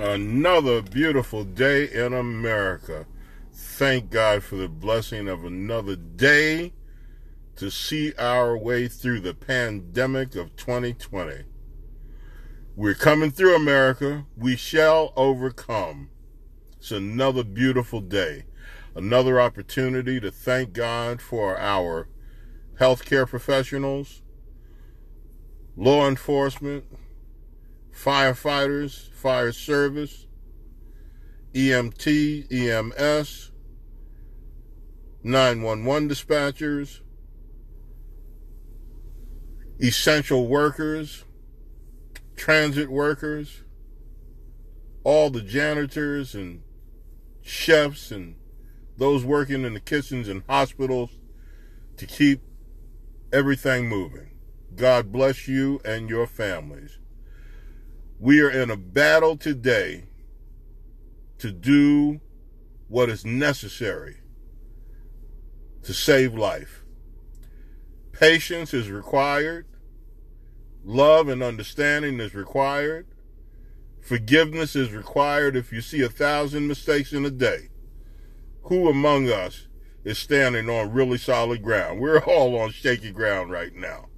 another beautiful day in America. Thank God for the blessing of another day to see our way through the pandemic of 2020. We're coming through America. We shall overcome. It's another beautiful day, another opportunity to thank God for our healthcare professionals, law enforcement, firefighters, fire service, EMT, EMS, 911 dispatchers, essential workers, transit workers, all the janitors and chefs and those working in the kitchens and hospitals to keep everything moving. God bless you and your families. We are in a battle today to do what is necessary to save life. Patience is required. Love and understanding is required. Forgiveness is required if you see a thousand mistakes in a day. Who among us is standing on really solid ground? We're all on shaky ground right now.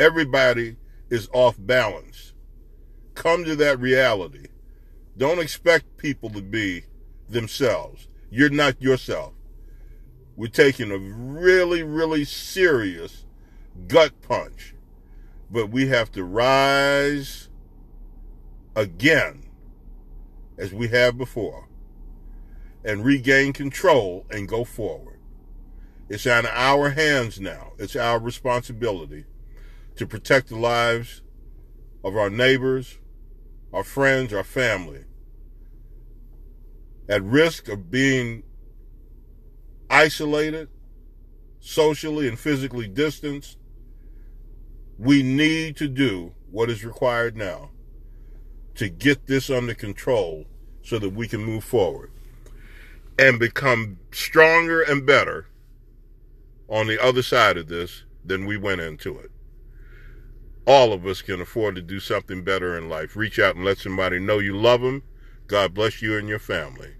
Everybody is off balance come to that reality. Don't expect people to be themselves. You're not yourself. We're taking a really, really serious gut punch. But we have to rise again as we have before and regain control and go forward. It's on our hands now. It's our responsibility to protect the lives of our neighbors, our friends, our family, at risk of being isolated, socially and physically distanced, we need to do what is required now to get this under control so that we can move forward and become stronger and better on the other side of this than we went into it all of us can afford to do something better in life. Reach out and let somebody know you love them. God bless you and your family.